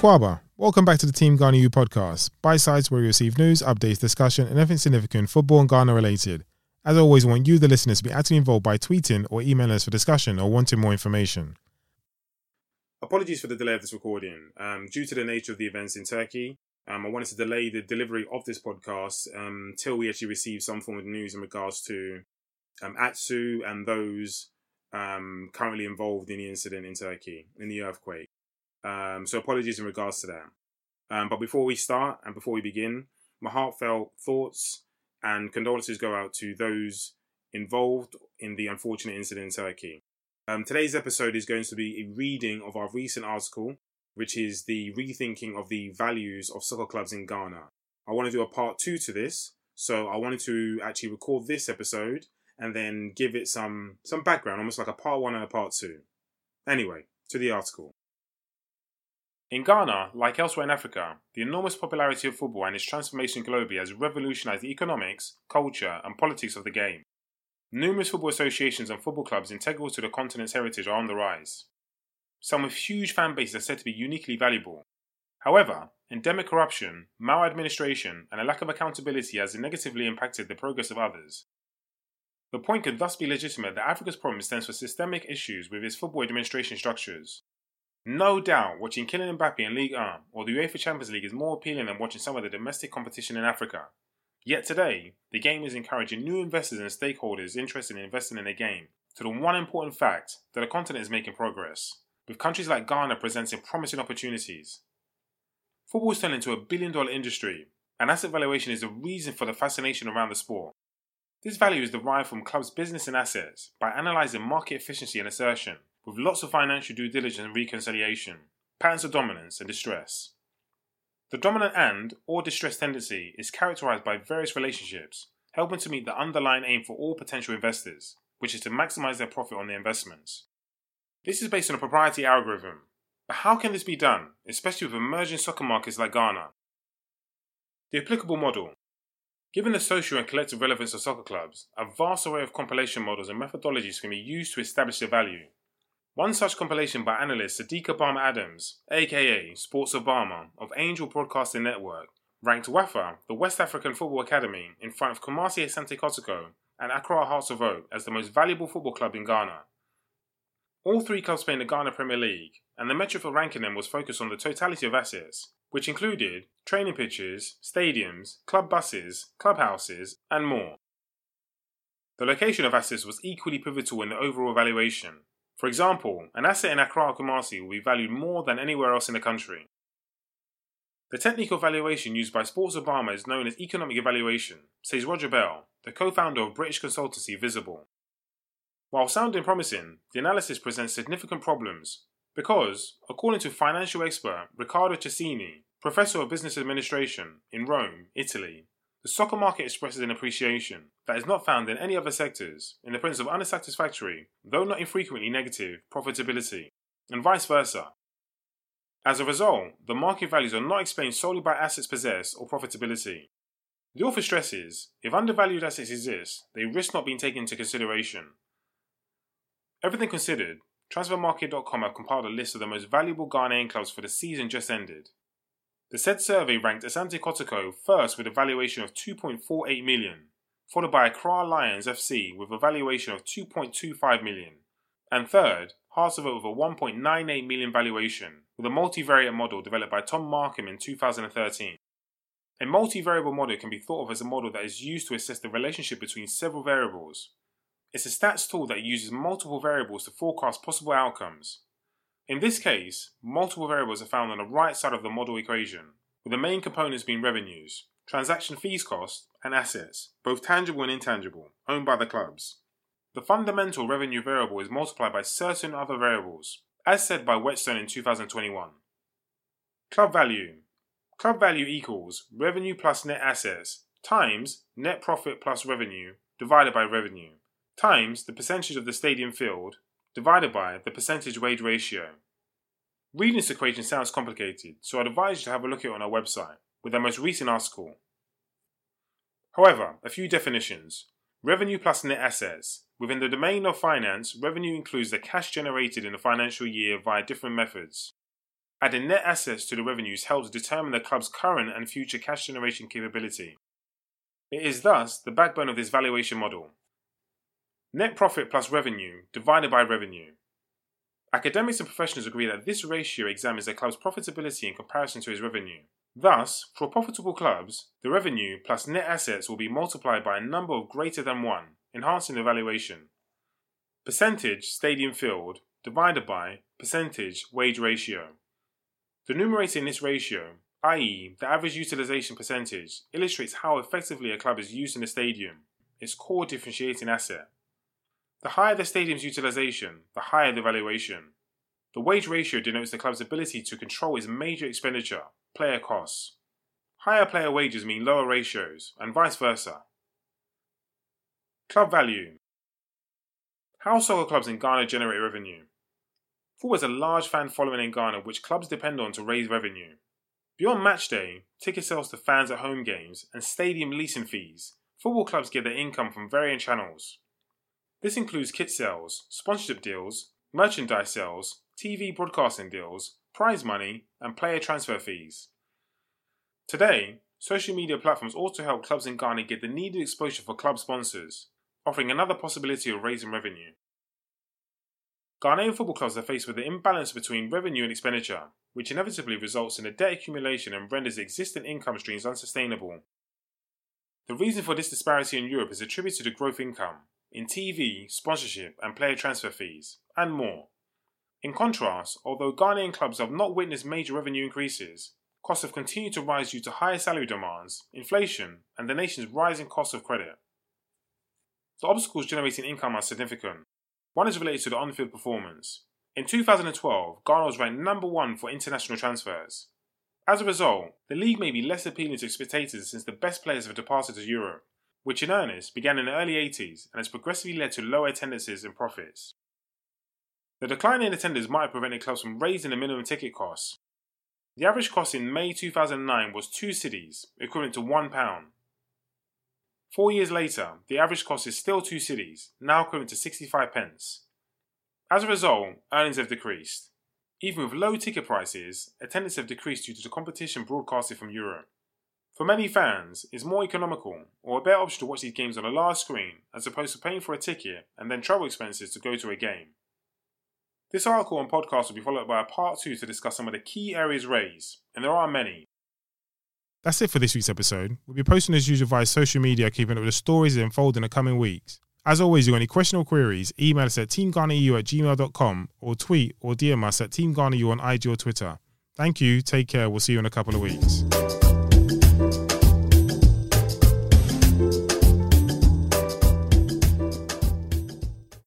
Akwaba, welcome back to the Team Ghana U podcast, by sites where we receive news, updates, discussion, and anything significant football and Ghana related. As always, we want you, the listeners, to be actively involved by tweeting or emailing us for discussion or wanting more information. Apologies for the delay of this recording. Um, due to the nature of the events in Turkey, um, I wanted to delay the delivery of this podcast um, till we actually receive some form of news in regards to um, Atsu and those um, currently involved in the incident in Turkey, in the earthquake. Um, so apologies in regards to that. Um, but before we start and before we begin, my heartfelt thoughts and condolences go out to those involved in the unfortunate incident in Turkey. Um, today's episode is going to be a reading of our recent article, which is the rethinking of the values of soccer clubs in Ghana. I want to do a part two to this, so I wanted to actually record this episode and then give it some some background, almost like a part one and a part two. Anyway, to the article. In Ghana, like elsewhere in Africa, the enormous popularity of football and its transformation globally has revolutionized the economics, culture, and politics of the game. Numerous football associations and football clubs integral to the continent's heritage are on the rise. Some with huge fan bases are said to be uniquely valuable. However, endemic corruption, maladministration, and a lack of accountability has negatively impacted the progress of others. The point could thus be legitimate that Africa's problem stems from systemic issues with its football administration structures. No doubt, watching Kylian Mbappe in Ligue 1 or the UEFA Champions League is more appealing than watching some of the domestic competition in Africa. Yet today, the game is encouraging new investors and stakeholders interested in investing in the game to the one important fact that the continent is making progress, with countries like Ghana presenting promising opportunities. Football is turning into a billion dollar industry, and asset valuation is the reason for the fascination around the sport. This value is derived from clubs' business and assets by analysing market efficiency and assertion with lots of financial due diligence and reconciliation, patterns of dominance and distress. The dominant and or distress tendency is characterized by various relationships, helping to meet the underlying aim for all potential investors, which is to maximize their profit on their investments. This is based on a proprietary algorithm, but how can this be done, especially with emerging soccer markets like Ghana? The applicable model. Given the social and collective relevance of soccer clubs, a vast array of compilation models and methodologies can be used to establish their value, one such compilation by analyst Sadiq Obama Adams, aka Sports Obama, of Angel Broadcasting Network, ranked WAFA, the West African Football Academy, in front of Kumasi Asante Kotoko and Accra Hearts of Oak as the most valuable football club in Ghana. All three clubs play in the Ghana Premier League, and the metric for ranking them was focused on the totality of assets, which included training pitches, stadiums, club buses, clubhouses, and more. The location of assets was equally pivotal in the overall valuation, for example, an asset in Accra Kumasi will be valued more than anywhere else in the country. The technical valuation used by Sports Obama is known as economic evaluation, says Roger Bell, the co founder of British consultancy Vysyble. While sounding promising, the analysis presents significant problems because, according to financial expert Riccardo Cecchini, professor of business administration in Rome, Italy, the soccer market expresses an appreciation that is not found in any other sectors in the presence of unsatisfactory, though not infrequently negative, profitability, and vice versa. As a result, the market values are not explained solely by assets possessed or profitability. The author stresses if undervalued assets exist, they risk not being taken into consideration. Everything considered, Transfermarkt.com have compiled a list of the most valuable Ghanaian clubs for the season just ended. The said survey ranked Asante Kotoko first with a valuation of 2.48 million, followed by Accra Lions FC with a valuation of 2.25 million, and third, Hearts of Oak with a 1.98 million valuation, with a multivariate model developed by Tom Markham in 2013. A multivariable model can be thought of as a model that is used to assess the relationship between several variables. It's a stats tool that uses multiple variables to forecast possible outcomes. In this case, multiple variables are found on the right side of the model equation, with the main components being revenues, transaction fees cost, and assets, both tangible and intangible, owned by the clubs. The fundamental revenue variable is multiplied by certain other variables, as said by Whetstone in 2021. Club value. Club value equals revenue plus net assets times net profit plus revenue divided by revenue times the percentage of the stadium filled divided by the percentage wage ratio. Reading this equation sounds complicated, so I'd advise you to have a look at it on our website with our most recent article. However, a few definitions. Revenue plus net assets. Within the domain of finance, revenue includes the cash generated in the financial year via different methods. adding net assets to the revenues helps determine the club's current and future cash generation capability. It is thus the backbone of this valuation model. Net profit plus revenue divided by revenue. Academics and professionals agree that this ratio examines a club's profitability in comparison to its revenue. Thus, for profitable clubs, the revenue plus net assets will be multiplied by a number of greater than 1, enhancing the valuation. Percentage stadium filled divided by percentage wage ratio. The numerator in this ratio, i.e., the average utilization percentage, illustrates how effectively a club is used in the stadium, its core differentiating asset. The higher the stadium's utilization, the higher the valuation. The wage ratio denotes the club's ability to control its major expenditure, player costs. Higher player wages mean lower ratios, and vice versa. Club value. How soccer clubs in Ghana generate revenue? Football has a large fan following in Ghana, which clubs depend on to raise revenue. Beyond match day, ticket sales to fans at home games, and stadium leasing fees, football clubs get their income from varying channels. This includes kit sales, sponsorship deals, merchandise sales, TV broadcasting deals, prize money, and player transfer fees. Today, social media platforms also help clubs in Ghana get the needed exposure for club sponsors, offering another possibility of raising revenue. Ghanaian football clubs are faced with the imbalance between revenue and expenditure, which inevitably results in a debt accumulation and renders existing income streams unsustainable. The reason for this disparity in Europe is attributed to growth income, in TV, sponsorship, and player transfer fees, and more. In contrast, although Ghanaian clubs have not witnessed major revenue increases, costs have continued to rise due to higher salary demands, inflation, and the nation's rising cost of credit. The obstacles generating income are significant, one is related to the on field performance. In 2012, Ghana was ranked number one for international transfers. As a result, the league may be less appealing to spectators since the best players have departed to Europe, which in earnest began in the early 80s and has progressively led to lower attendances and profits. The decline in attendance might have prevented clubs from raising the minimum ticket costs. The average cost in May 2009 was two cedis, equivalent to £1. Four years later, the average cost is still two cedis, now equivalent to 65 pence. As a result, earnings have decreased. Even with low ticket prices, attendance have decreased due to the competition broadcasted from Europe. For many fans, it's more economical or a better option to watch these games on a large screen as opposed to paying for a ticket and then travel expenses to go to a game. This article and podcast will be followed by a part two to discuss some of the key areas raised, and there are many, that's it for this week's episode. We'll be posting as usual via social media, keeping up with the stories that unfold in the coming weeks. As always, if you got any question or queries, email us at teamghanaeu at gmail.com or tweet or DM us at teamghanaeu on IG or Twitter. Thank you, take care, we'll see you in a couple of weeks.